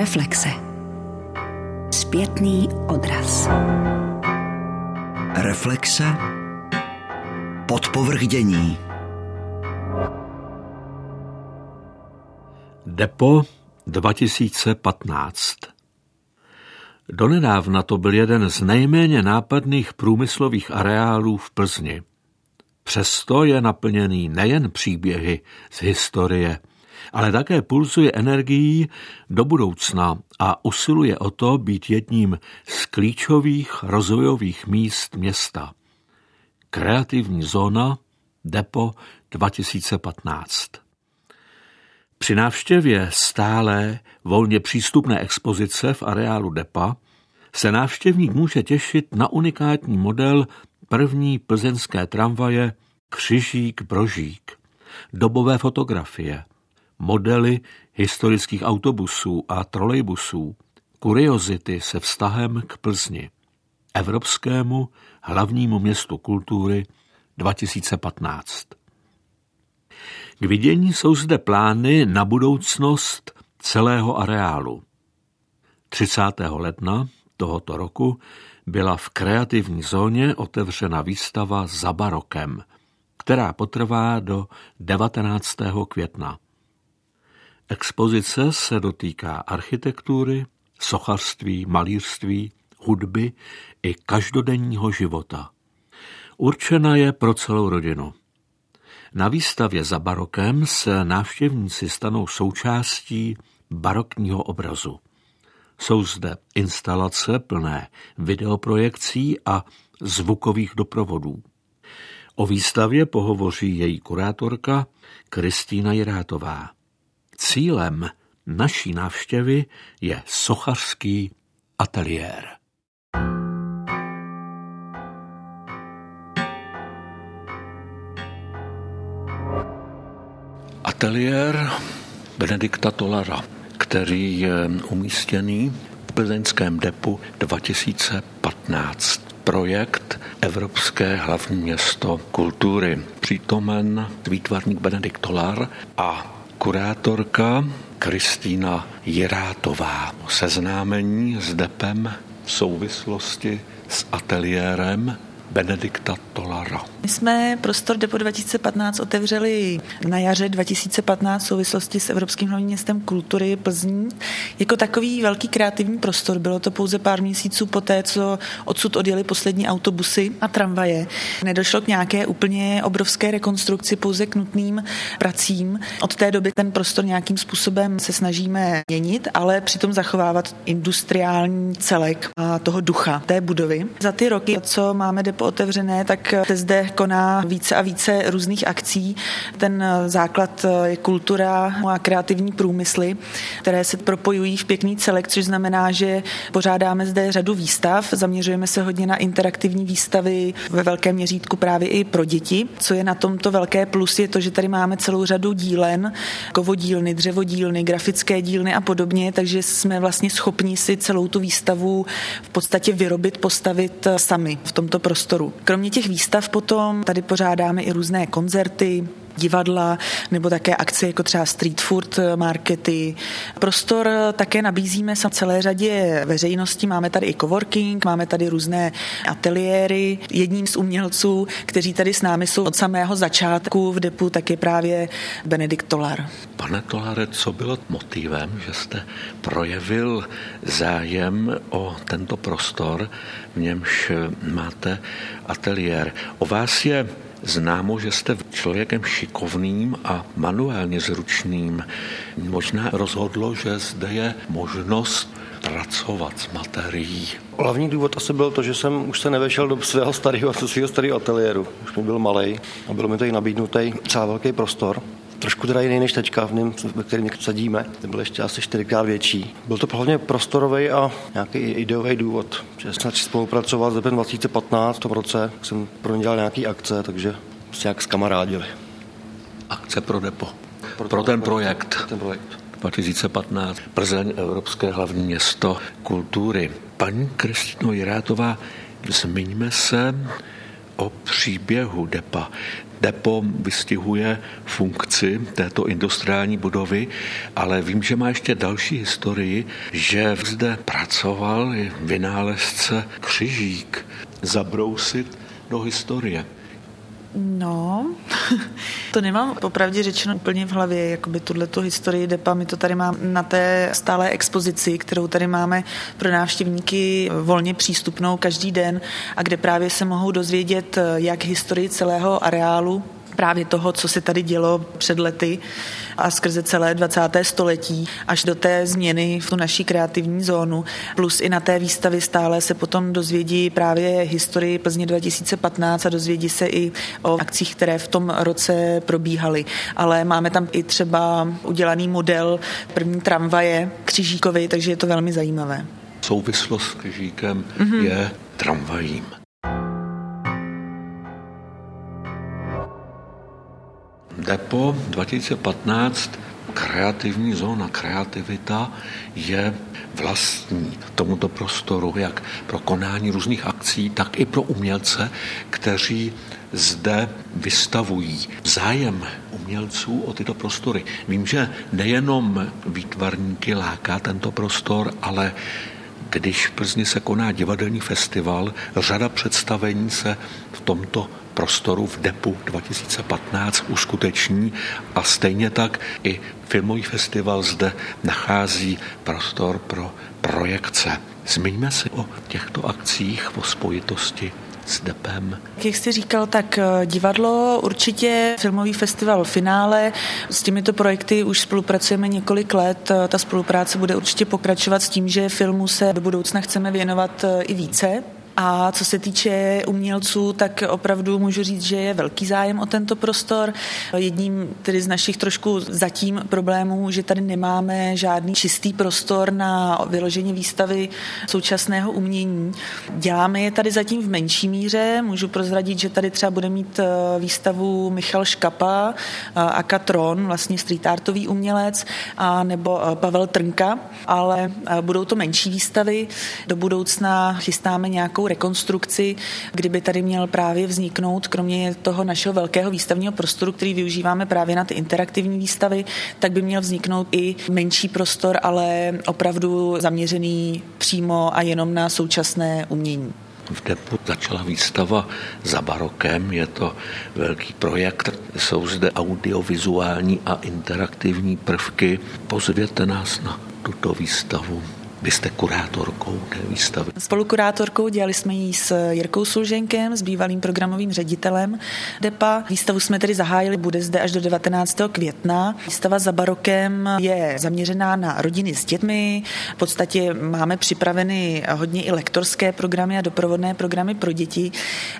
Reflexe. Zpětný odraz. Reflexe. Podpovrdění. Depo 2015 Donedávna to byl jeden z nejméně nápadných průmyslových areálů v Plzni. Přesto je naplněný nejen příběhy z historie, ale také pulzuje energií do budoucna a usiluje o to být jedním z klíčových rozvojových míst města. Kreativní zóna Depo 2015 při návštěvě stále volně přístupné expozice v areálu DEPA se návštěvník může těšit na unikátní model první plzeňské tramvaje Křižík Brožík, dobové fotografie, modely historických autobusů a trolejbusů, kuriozity se vztahem k Plzni, Evropskému hlavnímu městu kultury 2015. K vidění jsou zde plány na budoucnost celého areálu. 30. ledna tohoto roku byla v kreativní zóně otevřena výstava za barokem, která potrvá do 19. května. Expozice se dotýká architektury, sochařství, malířství, hudby i každodenního života. Určena je pro celou rodinu. Na výstavě za barokem se návštěvníci stanou součástí barokního obrazu. Jsou zde instalace plné videoprojekcí a zvukových doprovodů. O výstavě pohovoří její kurátorka Kristýna Jirátová. Cílem naší návštěvy je sochařský ateliér. Ateliér Benedikta Tolara, který je umístěný v plzeňském depu 2015 projekt Evropské hlavní město kultury. Přítomen výtvarník Benedikt Tolar a kurátorka Kristýna Jirátová. Seznámení s depem v souvislosti s ateliérem Benedikta Tolara. My jsme prostor Depo 2015 otevřeli na jaře 2015 v souvislosti s Evropským hlavním městem kultury Plzní. Jako takový velký kreativní prostor. Bylo to pouze pár měsíců poté, co odsud odjeli poslední autobusy a tramvaje. Nedošlo k nějaké úplně obrovské rekonstrukci, pouze k nutným pracím. Od té doby ten prostor nějakým způsobem se snažíme měnit, ale přitom zachovávat industriální celek a toho ducha té budovy. Za ty roky, co máme Depo otevřené, tak zde koná více a více různých akcí. Ten základ je kultura a kreativní průmysly, které se propojují v pěkný celek, což znamená, že pořádáme zde řadu výstav, zaměřujeme se hodně na interaktivní výstavy ve velkém měřítku právě i pro děti. Co je na tomto velké plus je to, že tady máme celou řadu dílen, kovodílny, dřevodílny, grafické dílny a podobně, takže jsme vlastně schopni si celou tu výstavu v podstatě vyrobit, postavit sami v tomto prostoru. Kromě těch výstav potom potom tady pořádáme i různé koncerty, divadla nebo také akce jako třeba street food markety. Prostor také nabízíme se celé řadě veřejností. Máme tady i coworking, máme tady různé ateliéry. Jedním z umělců, kteří tady s námi jsou od samého začátku v depu, tak je právě Benedikt Tolar. Pane Tolare, co bylo motivem, že jste projevil zájem o tento prostor, v němž máte ateliér? O vás je známo, že jste člověkem šikovným a manuálně zručným. Možná rozhodlo, že zde je možnost pracovat s materií. Hlavní důvod asi byl to, že jsem už se nevešel do svého starého, do svého starého ateliéru. Už mi byl malý a byl mi tady nabídnutý celý velký prostor. Trošku teda jiný než teďka, v něm, ve kterém sadíme. Ten byl ještě asi čtyřikrát větší. Byl to hlavně prostorový a nějaký ideový důvod. Že jsme spolupracovat s 2015 v tom roce, jsem pro ně dělal nějaký akce, takže se jak skamarádili. Akce pro depo. Pro, pro ten projekt. Ten projekt. 2015. Plzeň, Evropské hlavní město kultury. Paní Kristino Jirátová, zmiňme se o příběhu DEPA. Depo vystihuje funkci této industriální budovy, ale vím, že má ještě další historii, že zde pracoval vynálezce Křižík zabrousit do historie. No, to nemám popravdě řečeno úplně v hlavě, jakoby tuhle tu historii DEPA. My to tady máme na té stálé expozici, kterou tady máme pro návštěvníky volně přístupnou každý den a kde právě se mohou dozvědět jak historii celého areálu, právě toho, co se tady dělo před lety a skrze celé 20. století až do té změny v tu naší kreativní zónu. Plus i na té výstavě stále se potom dozvědí právě historii Plzně 2015 a dozvědí se i o akcích, které v tom roce probíhaly. Ale máme tam i třeba udělaný model první tramvaje Křižíkovi, takže je to velmi zajímavé. Souvislost s Křižíkem mm-hmm. je tramvajím. Depo 2015 kreativní zóna, kreativita je vlastní tomuto prostoru, jak pro konání různých akcí, tak i pro umělce, kteří zde vystavují zájem umělců o tyto prostory. Vím, že nejenom výtvarníky láká tento prostor, ale když v Plzni se koná divadelní festival, řada představení se v tomto prostoru v DEPu 2015 uskuteční a stejně tak i filmový festival zde nachází prostor pro projekce. Zmiňme si o těchto akcích, o spojitosti s DEPem. Jak jste říkal, tak eh, divadlo, určitě filmový festival finále. S těmito projekty už spolupracujeme několik let. Ta spolupráce bude určitě pokračovat s tím, že filmu se do budoucna chceme věnovat eh, i více. A co se týče umělců, tak opravdu můžu říct, že je velký zájem o tento prostor. Jedním tedy z našich trošku zatím problémů, že tady nemáme žádný čistý prostor na vyložení výstavy současného umění. Děláme je tady zatím v menší míře. Můžu prozradit, že tady třeba bude mít eh, výstavu Michal Škapa, eh, Akatron, vlastně street artový umělec, a nebo eh, Pavel Trnka, ale budou to menší výstavy. Do budoucna chystáme nějakou rekonstrukci, kdyby tady měl právě vzniknout, kromě toho našeho velkého výstavního prostoru, který využíváme právě na ty interaktivní výstavy, tak by měl vzniknout i menší prostor, ale opravdu zaměřený přímo a jenom na současné umění. V Depu začala výstava za barokem, je to velký projekt, jsou zde audiovizuální a interaktivní prvky. Pozvěte nás na tuto výstavu. Vy jste kurátorkou té výstavy. Spolukurátorkou dělali jsme ji s Jirkou Sulženkem, s bývalým programovým ředitelem DEPA. Výstavu jsme tedy zahájili, bude zde až do 19. května. Výstava za barokem je zaměřená na rodiny s dětmi. V podstatě máme připraveny hodně i lektorské programy a doprovodné programy pro děti.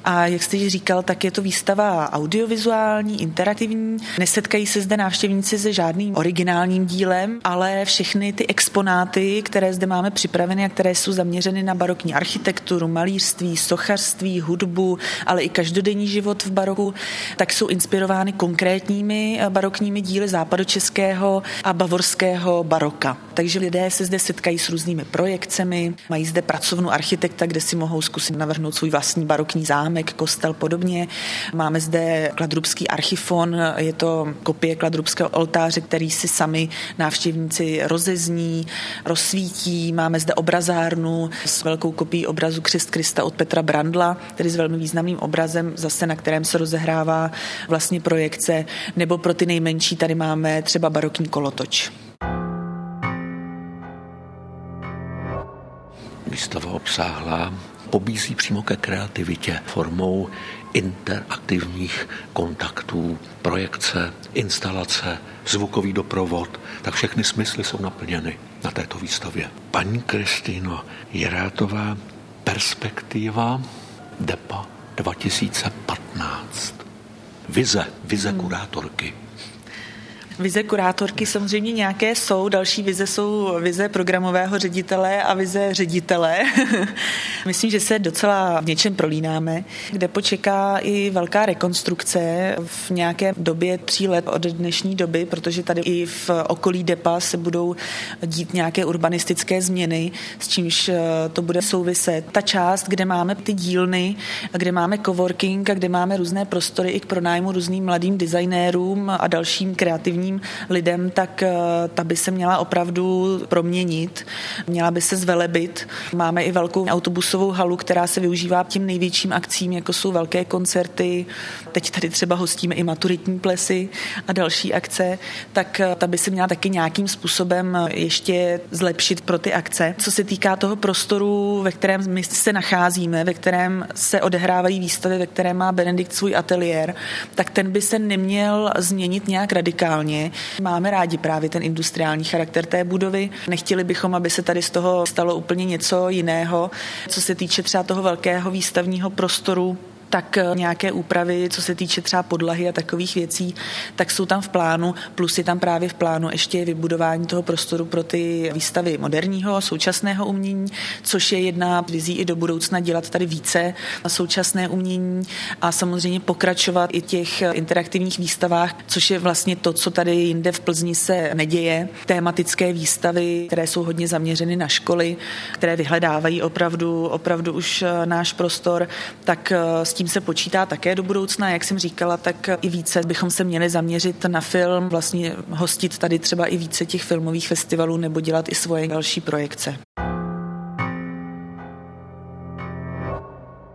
A jak jste říkal, tak je to výstava audiovizuální, interaktivní. Nesetkají se zde návštěvníci se žádným originálním dílem, ale všechny ty exponáty, které zde máme připraveny a které jsou zaměřeny na barokní architekturu, malířství, sochařství, hudbu, ale i každodenní život v baroku, tak jsou inspirovány konkrétními eh, barokními díly západočeského a bavorského baroka. Takže lidé se zde setkají s různými projekcemi, mají zde pracovnu architekta, kde si mohou zkusit navrhnout svůj vlastní barokní zámek, kostel podobně. Máme zde kladrubský archifon, je to kopie kladrubského oltáře, který si sami návštěvníci rozezní, rozsvítí Máme zde obrazárnu s velkou kopií obrazu Křist Krista od Petra Brandla, tedy s velmi významným obrazem, zase na kterém se rozehrává vlastně projekce. Nebo pro ty nejmenší tady máme třeba barokní kolotoč. Výstava obsáhlá pobízí přímo ke kreativitě formou interaktivních kontaktů, projekce, instalace, zvukový doprovod, tak všechny smysly jsou naplněny na této výstavě. Paní Kristýno Jerátová, perspektiva DEPA 2015. Vize, vize kurátorky. Vize kurátorky samozřejmě nějaké jsou, další vize jsou vize programového ředitele a vize ředitele. Myslím, že se docela v něčem prolínáme, kde počeká i velká rekonstrukce v nějaké době tří let od dnešní doby, protože tady i v okolí DEPA se budou dít nějaké urbanistické změny, s čímž eh, to bude souviset. Ta část, kde máme ty dílny, kde máme coworking a kde máme různé prostory i k pronájmu různým mladým designérům a dalším kreativním lidem, tak eh, ta by se měla opravdu proměnit, měla by se zvelebit. Máme i velkou autobusovou halu, která se využívá tím největším akcím, jako jsou velké koncerty. Teď tady třeba hostíme i maturitní plesy a další akce, tak eh, ta by se měla taky nějakým způsobem ještě zlepšit pro ty akce. Co se týká toho prostoru, ve kterém my se nacházíme, ve kterém se odehrávají výstavy, ve kterém má Benedikt svůj ateliér, tak ten by se neměl změnit nějak radikálně. Máme rádi právě ten industriální charakter té budovy. Nechtěli bychom, aby se tady z toho stalo úplně něco jiného. Co se týče třeba toho velkého výstavního prostoru, tak eh, nějaké úpravy, co se týče třeba podlahy a takových věcí, tak jsou tam v plánu, plus je tam právě v plánu ještě vybudování toho prostoru pro ty výstavy moderního, současného umění, což je jedna vizí i do budoucna dělat tady více současné umění a samozřejmě pokračovat i těch interaktivních výstavách, což je vlastně to, co tady jinde v Plzni se neděje. Tématické výstavy, které jsou hodně zaměřeny na školy, které vyhledávají opravdu, opravdu už eh, náš prostor, tak eh, s tím se počítá také do budoucna. Jak jsem říkala, tak i více bychom se měli zaměřit na film, vlastně hostit tady třeba i více těch filmových festivalů nebo dělat i svoje další projekce.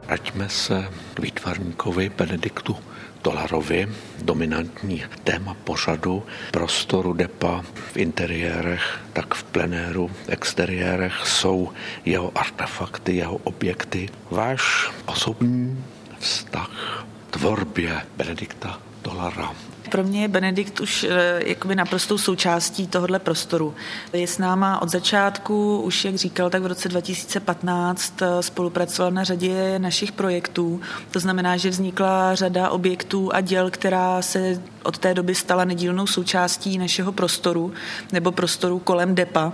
Vraťme se k výtvarníkovi Benediktu Dolarovi, dominantní téma pořadu, prostoru depa v interiérech, tak v plenéru, exteriérech jsou jeho artefakty, jeho objekty. Váš osobní vztah tvorbě Benedikta Dolara. Pro mě je Benedikt už eh, jakoby naprostou součástí tohohle prostoru. Je s náma od začátku, už jak říkal, tak v roce 2015 eh, spolupracoval na řadě našich projektů. To znamená, že vznikla řada objektů a děl, která se od té doby stala nedílnou součástí našeho prostoru nebo prostoru kolem DEPA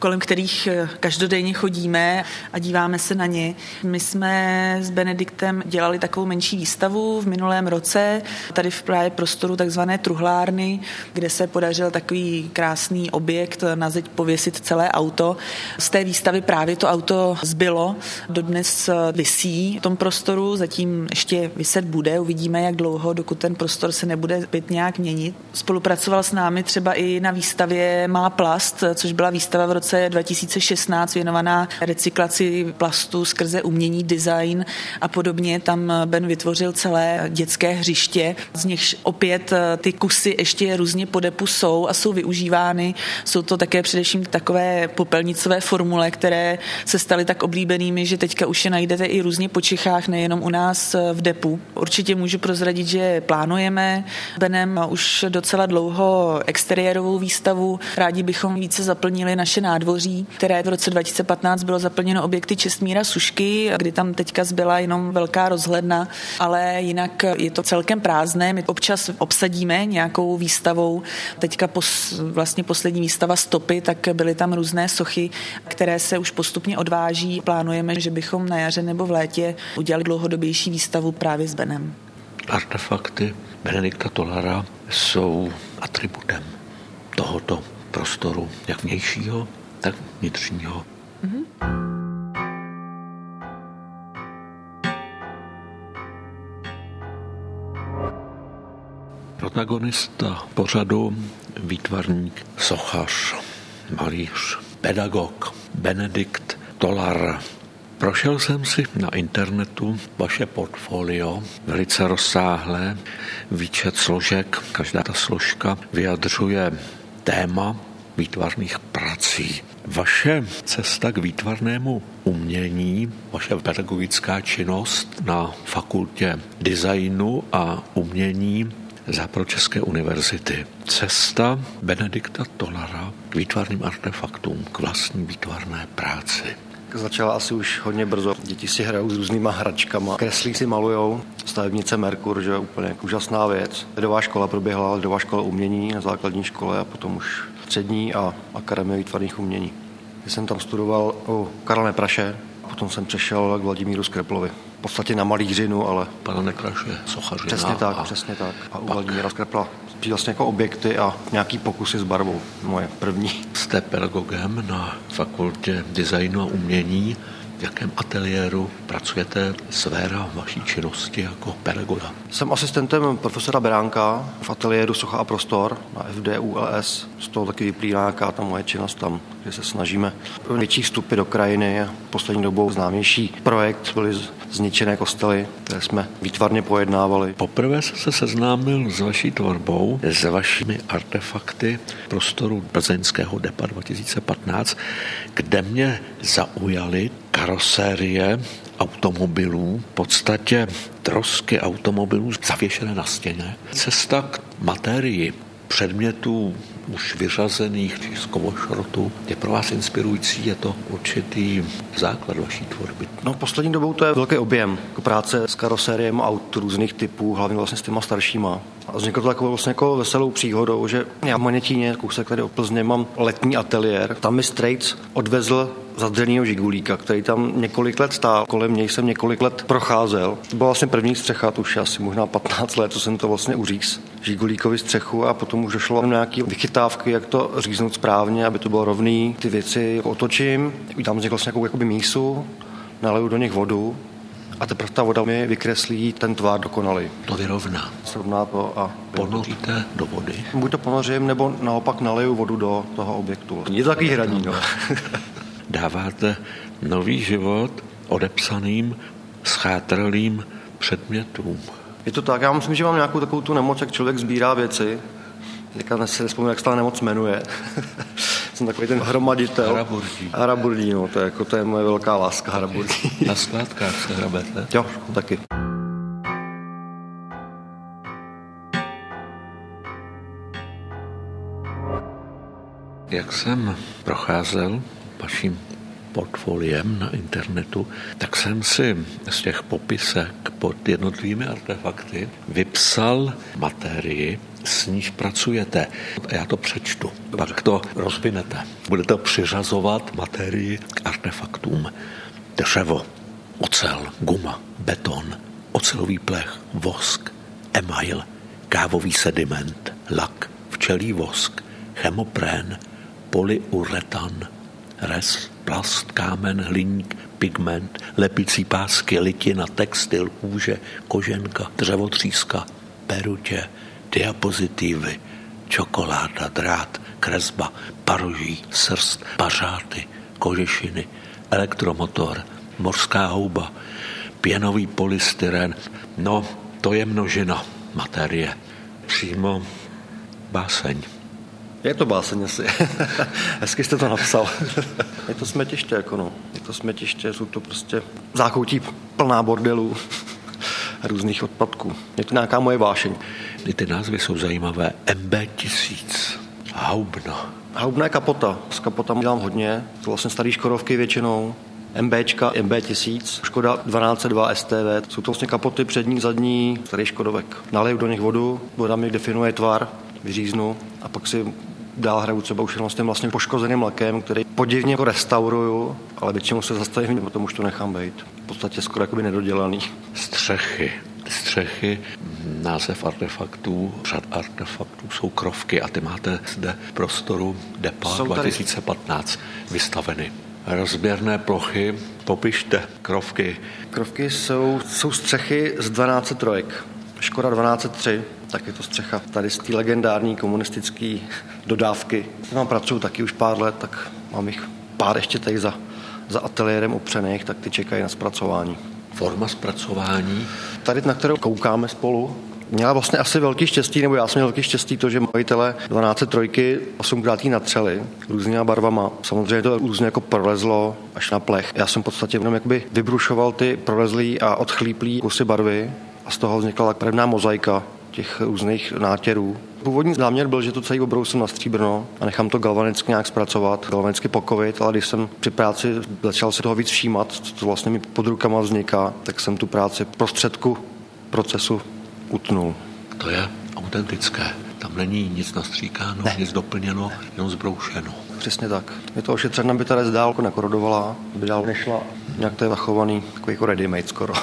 kolem kterých eh, každodenně chodíme a díváme se na ně. My jsme s Benediktem dělali takovou menší výstavu v minulém roce, tady v právě prostoru takzvané truhlárny, kde se podařil takový krásný objekt na zeď pověsit celé auto. Z té výstavy právě to auto zbylo, dodnes eh, visí v tom prostoru, zatím ještě vyset bude, uvidíme, jak dlouho, dokud ten prostor se nebude opět nějak měnit. Spolupracoval s námi třeba i na výstavě Má plast, což byla výstava v roce 2016 věnovaná recyklaci plastu skrze umění, design a podobně. Tam Ben vytvořil celé dětské hřiště, z nichž opět eh, ty kusy ještě různě podepu jsou a jsou využívány. Jsou to také především takové popelnicové formule, které se staly tak oblíbenými, že teďka už je najdete i různě po Čechách, nejenom u nás eh, v depu. Určitě můžu prozradit, že plánujeme Benem už docela dlouho exteriérovou výstavu. Rádi bychom více zaplnili naše nádvoří, které v roce 2015 bylo zaplněno objekty Čestmíra Sušky, kdy tam teďka zbyla jenom velká rozhledna, ale jinak je to celkem prázdné. My občas obsadíme nějakou výstavou. Teďka pos, vlastně poslední výstava Stopy, tak byly tam různé sochy, které se už postupně odváží. Plánujeme, že bychom na jaře nebo v létě udělali dlouhodobější výstavu právě s Benem. Artefakty Benedikta Tolara jsou atributem tohoto prostoru, jak vnějšího, vnitřního. Mm-hmm. Protagonista pořadu, výtvarník, sochař, malíř, pedagog Benedikt Tolar Prošel jsem si na internetu vaše portfolio, velice rozsáhlé, výčet složek. Každá ta složka vyjadřuje téma výtvarných prací. Vaše cesta k výtvarnému umění, vaše pedagogická činnost na fakultě designu a umění Západočeské univerzity. Cesta Benedikta Tolara k výtvarným artefaktům, k vlastní výtvarné práci. Začala asi už hodně brzo. Děti si hrajou s různýma hračkama, kreslí si malujou. Stavebnice Merkur, že je úplně úžasná věc. Lidová škola proběhla, lidová škola umění na základní škole a potom už střední a akademie výtvarných umění. Já jsem tam studoval u Karla Nepraše, potom jsem přešel k Vladimíru Skreplovi. V podstatě na malířinu, ale... Pana Nekraše, sochařina. Přesně tak, a přesně tak. A u Vladimíra Skrepla vlastně jako objekty a nějaký pokusy s barvou. Moje první. Jste pedagogem na fakultě designu a umění v jakém ateliéru pracujete sféra vaší činnosti jako pedagoga? Jsem asistentem profesora Beránka v ateliéru Socha a prostor na FDULS. Z toho taky vyplývá nějaká ta moje činnost tam, kde se snažíme větší vstupy do krajiny. Poslední dobou známější projekt byly zničené kostely, které jsme výtvarně pojednávali. Poprvé jsem se seznámil s vaší tvorbou, s vašimi artefakty prostoru Plzeňského DEPA 2015, kde mě zaujaly karosérie automobilů, v podstatě trosky automobilů zavěšené na stěně. Cesta k materii předmětů už vyřazených z kovošrotu je pro vás inspirující, je to určitý základ vaší tvorby? No poslední dobou to je velký objem jako práce s karosériem aut různých typů, hlavně vlastně s těma staršíma. A vzniklo to takovou vlastně jako veselou příhodou, že já v Monětíně, kousek tady o Plzně, mám letní ateliér. Tam mi Straits odvezl zadřenýho žigulíka, který tam několik let stál. Kolem něj jsem několik let procházel. To byla vlastně první střecha, to už asi možná 15 let, co jsem to vlastně uříz. Žigulíkovi střechu a potom už došlo na nějaké vychytávky, jak to říznout správně, aby to bylo rovný. Ty věci otočím, tam vznikl vlastně nějakou jakoby mísu, naleju do nich vodu a teprve ta voda mi vykreslí ten tvár dokonalý. To vyrovná. Srovná to a... Ponoříte do vody? Buď to ponořím, nebo naopak naleju vodu do toho objektu. Je to takový hraní, no. Dáváte nový život odepsaným, schátralým předmětům. Je to tak, já myslím, že mám nějakou takovou tu nemoc, jak člověk sbírá věci. Teďka si nespomínám, jak se ta nemoc jmenuje. Jsem takový ten hromaditel. Haraburdí. Haraburdí, no, to je, jako, to je moje velká láska, haraburdí. Na skládkách se hrabete? Jo, taky. Jak jsem procházel vaším portfoliem na internetu, tak jsem si z těch popisek pod jednotlivými artefakty vypsal materii, s níž pracujete. Já to přečtu, Dobře. pak to rozvinete. Budete přiřazovat materii k artefaktům. Dřevo, ocel, guma, beton, ocelový plech, vosk, email, kávový sediment, lak, včelí vosk, chemoprén, polyuretan, res, plast, kámen, hliník, pigment, lepicí pásky, litina, textil, kůže, koženka, dřevotříska, perutě, diapozitivy, čokoláda, drát, kresba, paroží, srst, pařáty, kožešiny, elektromotor, morská houba, pěnový polystyren. No, to je množina materie. Přímo báseň. Je to báseň asi. Hezky jste to napsal. je to smetiště, jako no. Je to smetiště, jsou to prostě zákoutí plná bordelů různých odpadků. Je to nějaká moje vášeň. Ty názvy jsou zajímavé. MB1000, Haubno. Haubna je kapota. S kapotami dělám hodně. To vlastně starý Škodovky většinou. MBčka, MB1000, Škoda 1202 STV. Jsou to vlastně kapoty přední, zadní, starý Škodovek. Naleju do nich vodu, voda mi definuje tvar, vyříznu a pak si dál hraju třeba už jenom s tím vlastně poškozeným lakem, který podivně jako restauruju, ale většinou se zastavím, potom už to nechám být. V podstatě skoro jakoby nedodělaný. Střechy. Střechy, název artefaktů, řad artefaktů jsou krovky a ty máte zde v prostoru DEPA jsou 2015 tady... vystaveny. Rozběrné plochy, popište krovky. Krovky jsou, jsou střechy z 12 trojek. Škoda 1203, tak je to střecha tady z té legendární komunistické dodávky. Tam pracuju taky už pár let, tak mám jich pár ještě tady za, za ateliérem opřených, tak ty čekají na zpracování. Forma zpracování? Tady, na kterou koukáme spolu, měla vlastně asi velký štěstí, nebo já jsem měl velký štěstí to, že majitele 12 trojky 8 krát natřeli různýma barvama. Samozřejmě to různě jako prolezlo až na plech. Já jsem v podstatě jenom jakoby vybrušoval ty prolezlý a odchlíplý kusy barvy a z toho vznikla tak mozaika těch různých nátěrů. Původní záměr byl, že to celý obrousím na stříbrno a nechám to galvanicky nějak zpracovat, galvanicky pokovit, ale když jsem při práci začal se toho víc všímat, co to vlastně mi pod rukama vzniká, tak jsem tu práci prostředku procesu utnul. To je autentické. Tam není nic nastříkáno, ne. nic doplněno, jenom zbroušeno. Přesně tak. Je to ošetřeno, aby ta rez dál nekorodovala, aby dál nešla. Nějak to je zachovaný, takový jako ready-made skoro.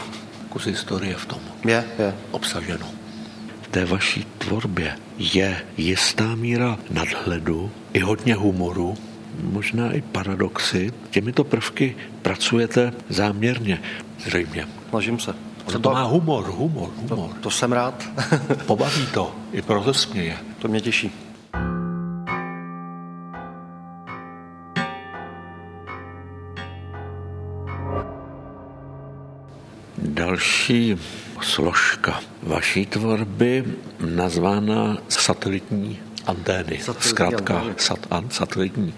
Kus historie v tom. Je, je. Obsaženo. Té vaší tvorbě je jistá míra nadhledu i hodně humoru, možná i paradoxy. Těmito prvky pracujete záměrně, zřejmě. Snažím se. Ono to má humor, humor, humor. To, to jsem rád. Pobaví to, i proto směje. To mě těší. Další složka vaší tvorby nazvána satelitní antény. Satelitní Zkrátka antény. Sat, an, satelitní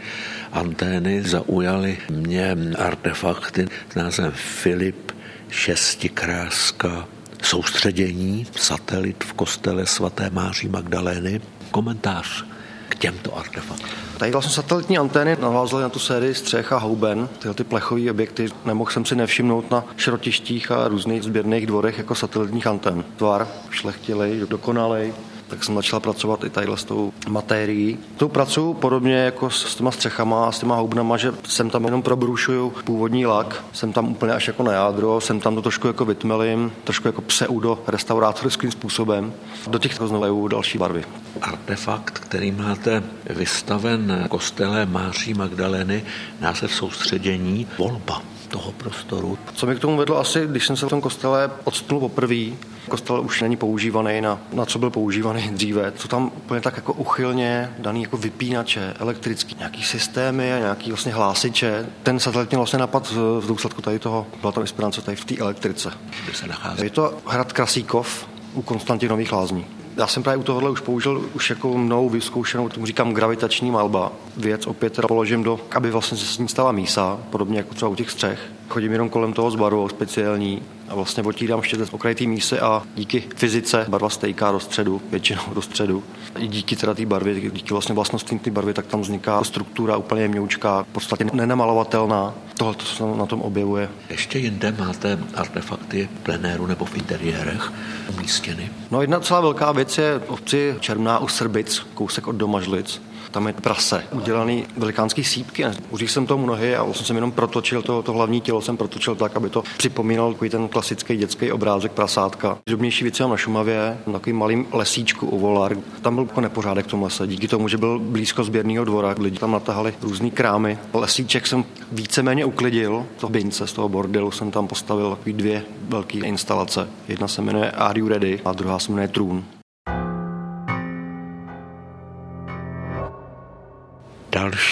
antény zaujaly mě artefakty s názvem Filip šestikráska soustředění, satelit v kostele svaté Máří Magdalény. Komentář těmto artefaktům. Tady vlastně satelitní antény navázaly na tu sérii střech a houben, tyhle ty plechové objekty. Nemohl jsem si nevšimnout na šrotištích a různých sběrných dvorech jako satelitních antén. Tvar šlechtilej, dokonalej, tak jsem začal pracovat i tadyhle s tou materií. Tu pracuji podobně jako s, těma střechama a s těma houbnama, že jsem tam jenom probrušuju původní lak, jsem tam úplně až jako na jádro, jsem tam to trošku jako vytmelím, trošku jako pseudo restaurátorským způsobem. Do těch znovu další barvy. Artefakt, který máte vystaven v kostele Máří Magdaleny, název soustředění, volba toho prostoru. Co mi k tomu vedlo asi, když jsem se v tom kostele odstnul poprvé, kostel už není používaný na, na co byl používaný dříve. Co tam úplně tak jako uchylně daný jako vypínače, elektrický, nějaký systémy a nějaký vlastně hlásiče. Ten satelit měl vlastně napad v důsledku tady toho, byla tam inspirace tady v té elektrice. Kde se nachází? Je to hrad Krasíkov u Konstantinových lázní. Já jsem právě u tohohle už použil už jako mnou vyzkoušenou, tomu říkám gravitační malba. Věc opět teda položím do, aby vlastně se s ní stala mísa, podobně jako třeba u těch střech. Chodím jenom kolem toho s barvou speciální a vlastně otírám štětec okraj té mísy a díky fyzice barva stejká do středu, většinou do středu. I díky teda té barvě, díky vlastně vlastnostem té barvy, tak tam vzniká struktura úplně měučká, v podstatě nenamalovatelná. Tohle to se na tom objevuje. Ještě jinde máte artefakty v plenéru nebo v interiérech umístěny? No jedna celá velká věc je v obci Černá u Srbic, kousek od Domažlic tam je prase, udělaný velikánský sípky. Už jsem tomu nohy a vlastně jsem jenom protočil to, to hlavní tělo, jsem protočil tak, aby to připomínal takový ten klasický dětský obrázek prasátka. Drobnější věci na Šumavě, na takovým malým lesíčku u Volar. Tam byl jako nepořádek v tom lese. Díky tomu, že byl blízko sběrného dvora, lidi tam natahali různý krámy. Lesíček jsem víceméně uklidil, to bince z toho bordelu jsem tam postavil dvě velké instalace. Jedna se jmenuje Are You Ready a druhá se jmenuje Trůn.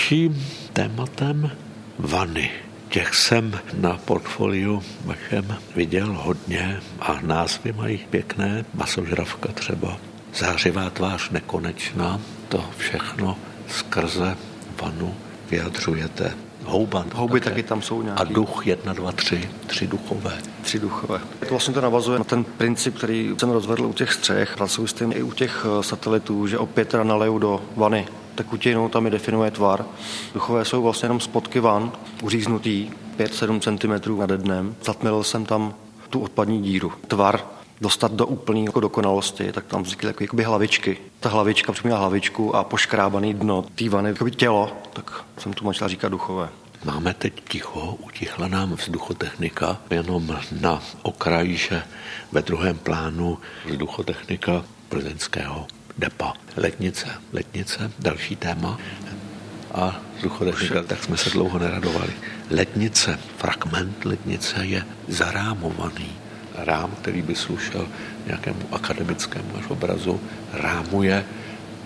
Dalším tématem vany. Těch jsem na portfoliu vašem viděl hodně a názvy mají pěkné. Masožravka třeba, zářivá tvář nekonečná. To všechno skrze vanu vyjadřujete. Houban. Houby také. taky tam jsou nějaký. A duch jedna, dva, tři. Tři duchové. Tři duchové. To vlastně to navazuje na ten princip, který jsem rozvedl u těch střech. Pracuji s tím i u těch eh, satelitů, že opět teda naleju do vany tekutinou, tam je definuje tvar. Duchové jsou vlastně jenom spotky van, uříznutý 5-7 cm nad dnem. Zatmilil jsem tam tu odpadní díru. Tvar dostat do úplné jako dokonalosti, tak tam vznikly jako, jakoby hlavičky. Ta hlavička připomíná hlavičku a poškrábaný dno té vany, jakoby tělo, tak jsem tu začal říkat duchové. Máme teď ticho, utichla nám vzduchotechnika, jenom na okraji, že ve druhém plánu vzduchotechnika plzeňského depa. Letnice, letnice, další téma. A vzduchotechnika, tak jsme se dlouho neradovali. Letnice, fragment letnice je zarámovaný. Rám, který by slušel nějakému akademickému až obrazu, rámuje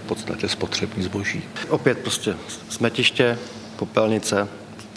v podstatě spotřební zboží. Opět prostě smetiště, popelnice,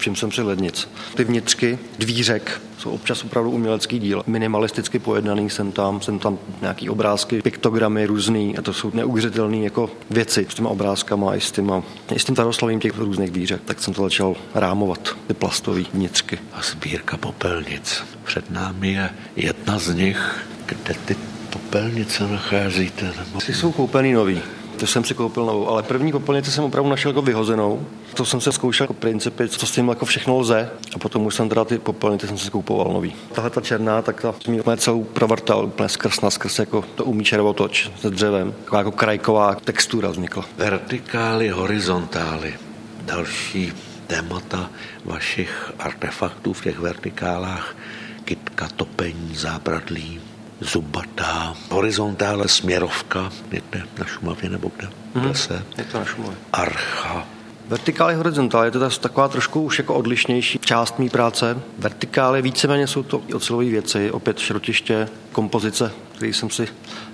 všim jsem si lednic. Ty vnitřky dvířek jsou občas opravdu umělecký díl. Minimalisticky pojednaný jsem tam, jsem tam nějaký obrázky, piktogramy různý a to jsou neuvěřitelné jako věci s těma obrázkama i s, těma, i s tím taroslavím těch různých dvířek. Tak jsem to začal rámovat, ty plastové vnitřky. A sbírka popelnic. Před námi je jedna z nich, kde ty popelnice nacházíte? Nebo... Ty jsou koupený nový. To jsem si koupil novou, ale první popelnici jsem opravdu našel jako vyhozenou. To jsem se zkoušel jako principy, co s tím jako všechno lze a potom už jsem teda ty popelnice jsem si koupoval nový. Tahle ta černá, tak ta mě celou provrtal úplně skrz na skrz, jako to umí červotoč se dřevem. Taková jako krajková textura vznikla. Vertikály, horizontály. Další témata vašich artefaktů v těch vertikálách, kytka, topení, zábradlí, zubatá, horizontále směrovka, někde na Šumavě nebo kde? Hmm, je to na Šumavě. Archa, Vertikály horizontál je to taková trošku už jako odlišnější část mý práce. Vertikály víceméně jsou to ocelové věci, opět šrotiště, kompozice, který jsem si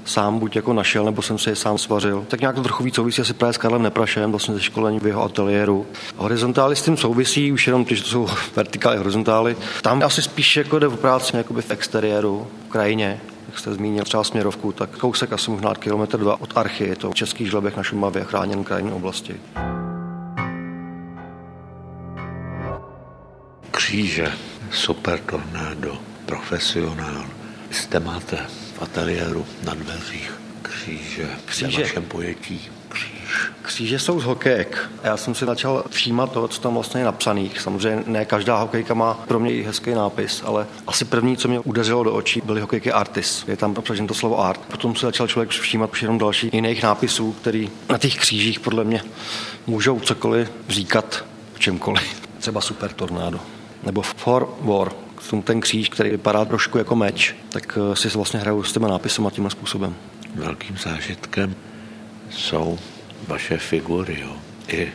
sám buď jako našel, nebo jsem si je sám svařil. Tak nějak to trochu víc souvisí asi právě s Karlem Neprašem, vlastně ze školení v jeho ateliéru. Horizontály s tím souvisí už jenom, že to jsou vertikály, horizontály. Tam asi spíš jako jde o práci v exteriéru, v krajině, jak jste zmínil třeba směrovku, tak kousek asi možná kilometr dva od Archy, je to Český žlebek na Šumavě, chráněn krajinné oblasti. Kříže, super tornádo, profesionál. Jste máte v ateliéru na dveřích kříže, kříže. v vašem pojetí kříž. Kříže jsou z hokejek. Já jsem si začal všímat toho, co tam vlastně je napsaných. Samozřejmě ne každá hokejka má pro mě i hezký nápis, ale asi první, co mě udeřilo do očí, byly hokejky Artis. Je tam obsažen to slovo art. Potom se začal člověk všímat už jenom další jiných nápisů, který na těch křížích podle mě můžou cokoliv říkat čemkoliv. Třeba super tornádo nebo For War, ten kříž, který vypadá trošku jako meč, tak eh, si vlastně hraju s těma nápisy a tímhle způsobem. Velkým zážitkem jsou vaše figury, jo. I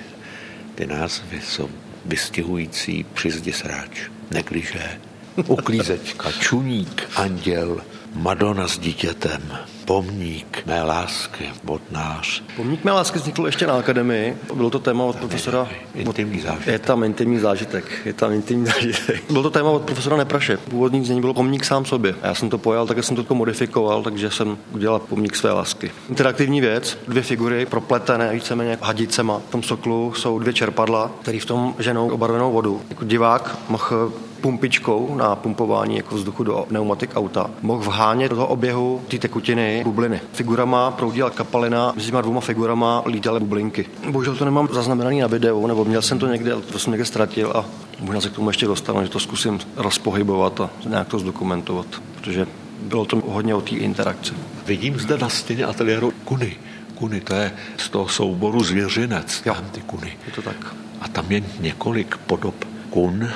ty názvy jsou vystihující přizdi sráč, negliže, uklízečka, čuník, anděl, Madonna s dítětem, pomník mé lásky, vodnář. Pomník mé lásky vznikl ještě na akademii. Bylo to téma od profesora... Intimní zážitek. Je tam intimní zážitek. Je tam intimní zážitek. Bylo to téma od profesora Nepraše. Původní znění bylo pomník sám sobě. A já jsem to pojal, tak jsem to modifikoval, takže jsem udělal pomník své lásky. Interaktivní věc, dvě figury propletené víceméně hadicema. V tom soklu jsou dvě čerpadla, které v tom ženou obarvenou vodu. Jako divák mohl pumpičkou na pumpování jako vzduchu do pneumatik auta mohl vhánět do toho oběhu ty tekutiny bubliny. Figurama proudila kapalina, mezi těma dvouma figurama lítaly bublinky. Bohužel to nemám zaznamenaný na videu, nebo měl jsem to někde, to jsem někde ztratil a možná se k tomu ještě dostanu, že to zkusím rozpohybovat a nějak to zdokumentovat, protože bylo to hodně o té interakci. Vidím zde na stěně ateliéru kuny. Kuny, to je z toho souboru zvěřinec, jo. tam ty kuny. Je to tak. A tam je několik podob kun,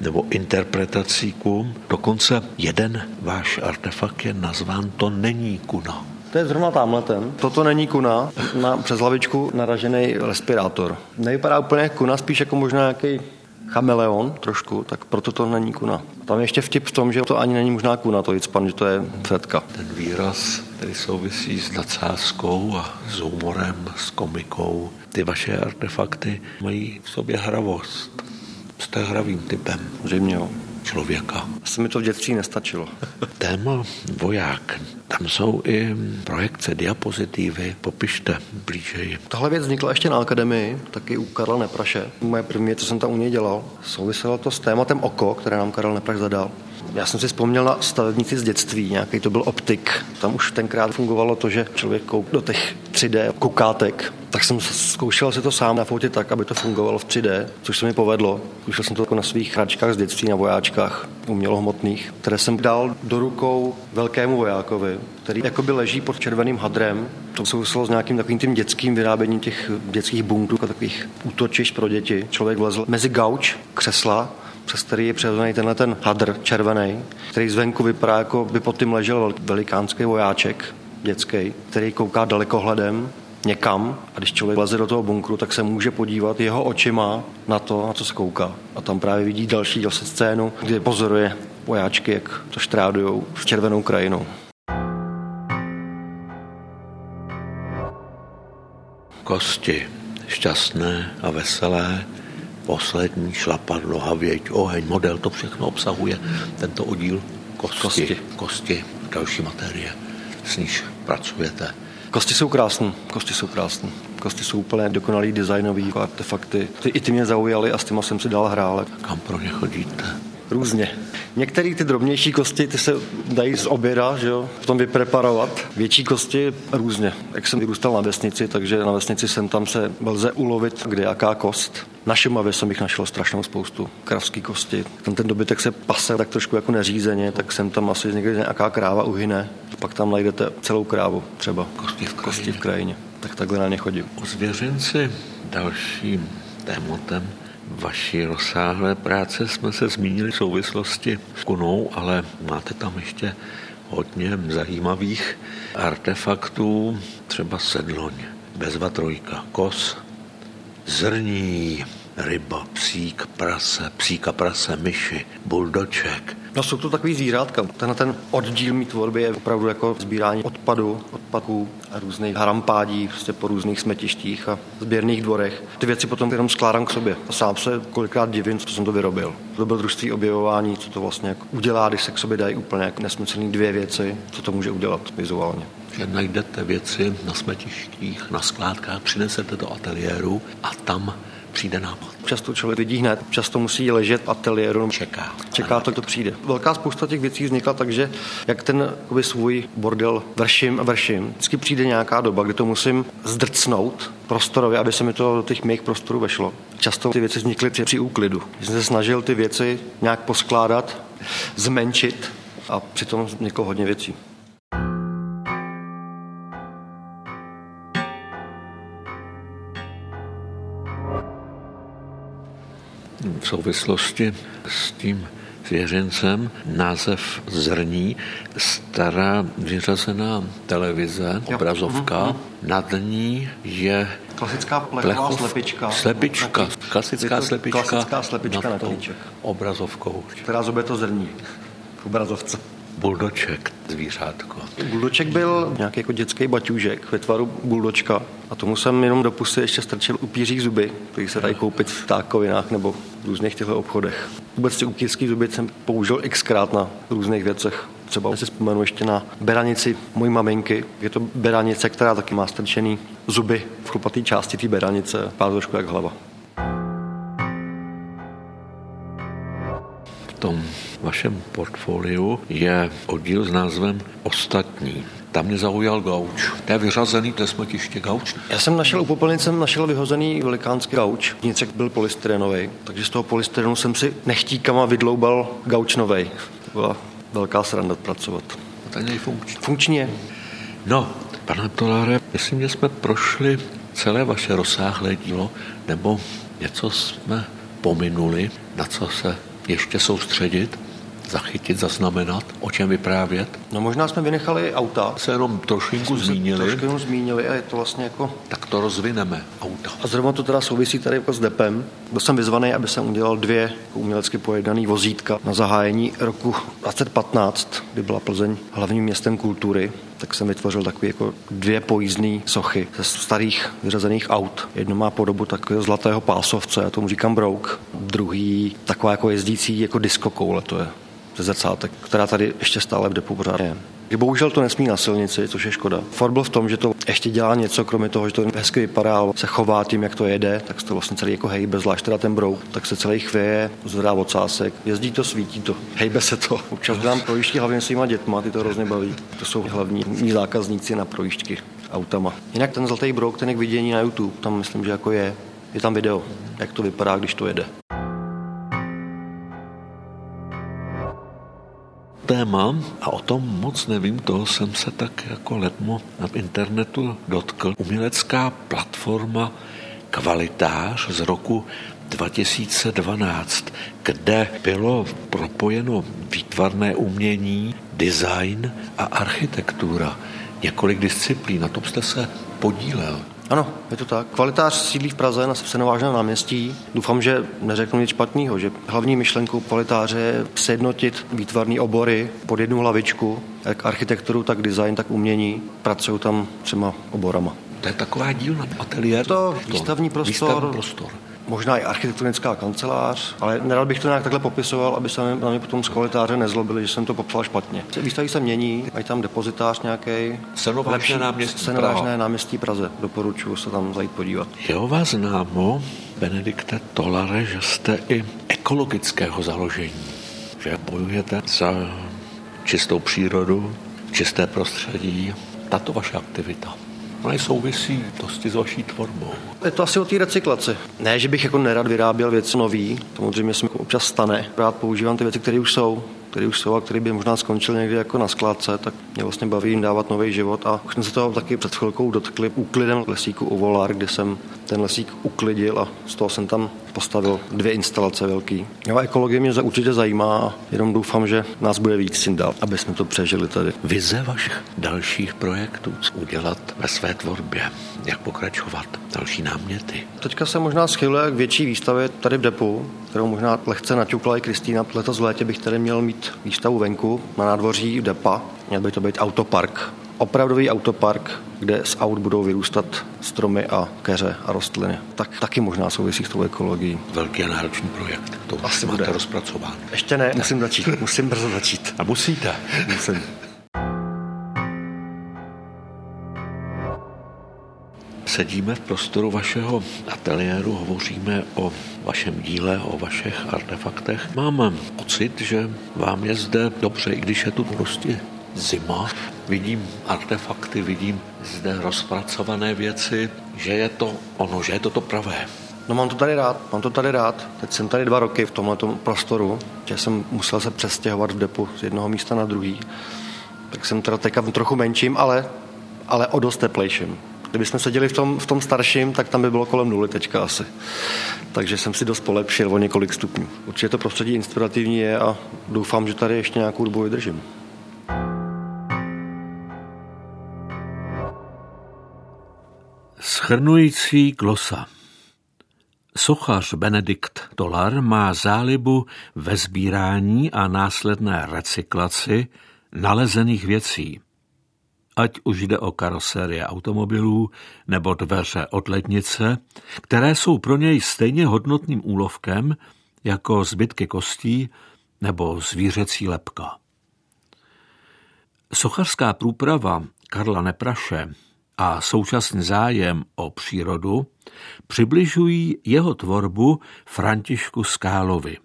nebo interpretací kum. Dokonce jeden váš artefakt je nazván To není kuna. To je zrovna tamhle ten. Toto není kuna, má přes hlavičku naražený respirátor. Nevypadá úplně jak kuna, spíš jako možná nějaký chameleon trošku, tak proto to není kuna. Tam je ještě vtip v tom, že to ani není možná kuna, to pan, že to je fetka. Ten výraz, který souvisí s nadsázkou a s humorem, s komikou, ty vaše artefakty mají v sobě hravost jste hravým typem. Zřejmě jo. Člověka. Asi mi to v dětství nestačilo. Téma voják. Tam jsou i projekce, diapozitivy. Popište blížeji. Tahle věc vznikla ještě na akademii, taky u Karla Nepraše. Moje první, co jsem tam u něj dělal, souviselo to s tématem oko, které nám Karel Nepraš zadal. Já jsem si vzpomněl na stavebnici z dětství, nějaký to byl optik. Tam už tenkrát fungovalo to, že člověk kouk do těch 3D koukátek, tak jsem zkoušel si to sám na fotě tak, aby to fungovalo v 3D, což se mi povedlo. Zkoušel jsem to jako na svých hračkách z dětství, na vojáčkách umělohmotných, které jsem dal do rukou velkému vojákovi, který jakoby leží pod červeným hadrem. To souviselo s nějakým takovým tím dětským vyráběním těch dětských bunkrů, takových útočišť pro děti. Člověk vlezl mezi gauč, křesla přes který je přehozený tenhle ten hadr červený, který zvenku vypadá, jako by pod tím ležel velikánský vojáček dětský, který kouká dalekohledem někam a když člověk leze do toho bunkru, tak se může podívat jeho očima na to, na co se kouká. A tam právě vidí další zase scénu, kde pozoruje vojáčky, jak to štrádují s červenou krajinou. Kosti šťastné a veselé poslední šlapadlo, havěť, oheň, model, to všechno obsahuje tento oddíl kosti, kosti, kosti další materie, s níž pracujete. Kosti jsou krásné, kosti jsou krásné. Kosti jsou úplně dokonalý designový artefakty. Ty, I ty mě zaujaly a s těma jsem si dál hrál. Kam pro ně chodíte? Různě. Některé ty drobnější kosti ty se dají z oběda, že jo, potom vypreparovat. Větší kosti různě. Jak jsem vyrůstal na vesnici, takže na vesnici jsem tam se lze ulovit kde jaká kost. Na Šumavě jsem jich našel strašnou spoustu. Kravský kosti. Tam ten dobytek se pase tak trošku jako neřízeně, tak jsem tam asi někde nějaká kráva uhyne. Pak tam najdete celou krávu třeba. Kosti v krajině. Kosti v krajině. Tak takhle na ně chodím. O zvěřenci dalším tématem vaší rozsáhlé práce jsme se zmínili v souvislosti s kunou, ale máte tam ještě hodně zajímavých artefaktů, třeba sedloň, bezva trojka, kos, zrní, ryba, psík, prase, psíka, prase, myši, buldoček. No jsou to takový zvířátka. Tenhle ten oddíl mý tvorby je opravdu jako sbírání odpadu, odpadků a různých harampádí prostě po různých smetištích a sběrných dvorech. Ty věci potom jenom skládám k sobě. A sám se kolikrát divím, co jsem to vyrobil. To bylo družství objevování, co to vlastně jako udělá, když se k sobě dají úplně jako nesmyslný dvě věci, co to může udělat vizuálně. Že najdete věci na smetištích, na skládkách, přinesete do ateliéru a tam přijde nápad. Často člověk vidí hned, často musí ležet v ateliéru. Čeká. Čeká to, to přijde. Velká spousta těch věcí vznikla tak, že jak ten jakoby, svůj bordel vrším a vrším, vždycky přijde nějaká doba, kdy to musím zdrcnout prostorově, aby se mi to do těch mých prostorů vešlo. Často ty věci vznikly při úklidu. Jsem se snažil ty věci nějak poskládat, zmenšit a přitom vzniklo hodně věcí. V souvislosti s tím zvěřencem název Zrní, stará vyřazená televize, Jo. obrazovka, Mhm, nad ní je Klasická plechová plechov- slepička. Slepička, klasická slepička, klasická slepička na obrazovkou. která zobě to zrní v obrazovce. Buldoček, zvířátko. Buldoček byl nějaký jako dětský baťůžek ve tvaru buldočka a tomu jsem jenom do pusy ještě strčil upíří zuby, který se dají koupit v tákovinách nebo v různých těchto obchodech. Vůbec ty upířský zuby jsem použil xkrát na různých věcech. Třeba si vzpomenu ještě na beranici mojí maminky. Je to beranice, která taky má strčený zuby v chlupatý části té beranice. Pár trošku jak hlava. Tom vašem portfoliu je oddíl s názvem Ostatní. Tam mě zaujal gauč. To je vyřazený, to je smetiště gauč. Já jsem našel u popelnice našel vyhozený velikánský gauč. Vnitřek byl polystyrenový, takže z toho polystyrenu jsem si nechtíkama vydloubal gauč novej. To byla velká sranda pracovat. To je nejfunkční. Funkční je. No, pane Tolare, myslím, že jsme prošli celé vaše rozsáhlé dílo, nebo něco jsme pominuli, na co se ještě soustředit, zachytit, zaznamenat, o čem vyprávět. No možná jsme vynechali auta. Se jenom trošinku Jsme zmínili, Trošku jenom zmínili a je to vlastně jako... tak to rozvineme auta. A zrovna to teda souvisí tady jako s depem. Byl jsem vyzvaný, aby jsem udělal dvě jako umělecky pojednaný vozítka na zahájení roku 2015, kdy byla Plzeň hlavním městem kultury tak jsem vytvořil takové jako dvě pojízdné sochy ze starých vyřazených aut. Jedno má podobu takového zlatého pásovce, já tomu říkám brouk. Druhý taková jako jezdící jako disco koule to je ze zrcátek, která tady ještě stále v depu pořád je. Bohužel to nesmí na silnici, což je škoda. Ford byl v tom, že to ještě dělá něco, kromě toho, že to hezky vypadá, se chová tím, jak to jede, tak se to vlastně celý jako hejbe, zvlášť teda ten brouk, tak se celý chvěje, zvedá ocásek, jezdí to, svítí to, hejbe se to. Občas dám projížďky hlavně svýma dětma, ty to hrozně baví. To jsou hlavní mý zákazníci na projížďky autama. Jinak ten zlatý brouk, ten je k vidění na YouTube, tam myslím, že jako je, je tam video, jak to vypadá, když to jede. Téma a o tom moc nevím, toho jsem se tak jako letmo na internetu dotkl. Umělecká platforma Kvalitář z roku 2012, kde bylo propojeno výtvarné umění, design a architektura. Několik disciplín, na tom jste se podílel. Ano, je to tak. Kvalitář sídlí v Praze na Senovážném náměstí. Doufám, že neřeknu nic špatného, že hlavní myšlenkou kvalitáře je sjednotit výtvarné obory pod jednu hlavičku, jak architekturu, tak design, tak umění. Pracují tam třema oborama. To je taková dílna, ateliér. To výstavní prostor, Výstavní prostor. Možná i architektonická kancelář, ale nerad bych to nějak takhle popisoval, aby se na mě potom z kvalitáře nezlobili, že jsem to popsal špatně. Výstavy se mění, mají tam depozitář nějaký. Senovážné náměstí Senovážné Praha. náměstí Praze. Doporučuji se tam zajít podívat. Je o vás známo, Benedikte Tolare, že jste i ekologického založení. že bojujete za čistou přírodu, čisté prostředí. Tato vaše aktivita Ona souvisí dosti s vaší tvorbou. Je to asi o té recyklaci. Ne, že bych jako nerad vyráběl věci nový, samozřejmě se mi občas stane. Rád používám ty věci, které už jsou, které už jsou a které by možná skončily někdy jako na skládce, tak mě vlastně baví jim dávat nový život. A už jsme se toho taky před chvilkou dotkli úklidem lesíku u Volár, kde jsem ten lesík uklidil a z toho jsem tam postavil dvě instalace velký. Jo, ekologie mě určitě zajímá a jenom doufám, že nás bude víc tím dál, aby jsme to přežili tady. Vize vašich dalších projektů, udělat ve své tvorbě, jak pokračovat, další náměty. Teďka se možná schyluje k větší výstavě tady v depu, kterou možná lehce naťukla i Kristýna. Letos v létě bych tady měl mít výstavu venku na nádvoří depa. Měl by to být autopark opravdový autopark, kde z aut budou vyrůstat stromy a keře a rostliny. Tak taky možná souvisí s tou ekologií. Velký a náročný projekt. To už Asi máte rozpracován. Ještě ne, musím začít. Musím brzo začít. A musíte. Musím. Sedíme v prostoru vašeho ateliéru, hovoříme o vašem díle, o vašich artefaktech. Mám pocit, že vám je zde dobře, i když je tu prostě zima. Vidím artefakty, vidím zde rozpracované věci, že je to ono, že je to to pravé. No mám to tady rád, mám to tady rád. Teď jsem tady dva roky v tomhle prostoru, že jsem musel se přestěhovat v depu z jednoho místa na druhý. Tak jsem teda teďka trochu menším, ale, ale o dost teplejším. Kdybychom seděli v tom, v tom starším, tak tam by bylo kolem nuly teďka asi. Takže jsem si dost polepšil o několik stupňů. Určitě to prostředí inspirativní je a doufám, že tady ještě nějakou dobu vydržím. Schrnující glosa Sochař Benedikt Dolar má zálibu ve sbírání a následné recyklaci nalezených věcí. Ať už jde o karosérie automobilů nebo dveře od lednice, které jsou pro něj stejně hodnotným úlovkem jako zbytky kostí nebo zvířecí lepka. Sochařská průprava Karla Nepraše a současný zájem o přírodu přibližují jeho tvorbu Františku Skálovi.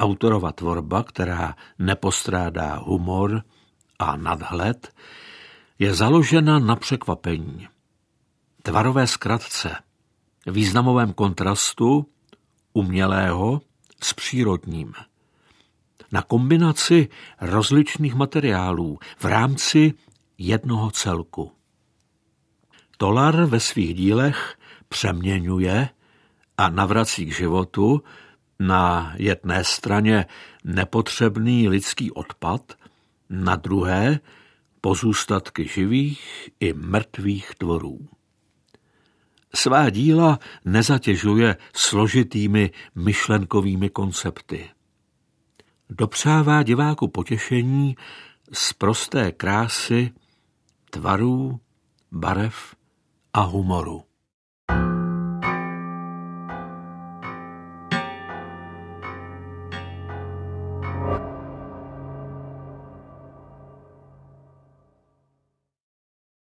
Autorova tvorba, která nepostrádá humor a nadhled, je založena na překvapení, tvarové zkratce, významovém kontrastu umělého s přírodním, na kombinaci rozličných materiálů v rámci jednoho celku. Tolar ve svých dílech přeměňuje a navrací k životu na jedné straně nepotřebný lidský odpad, na druhé pozůstatky živých i mrtvých tvorů. Svá díla nezatěžuje složitými myšlenkovými koncepty. Dopřává diváku potěšení z prosté krásy, tvarů, barev a humoru.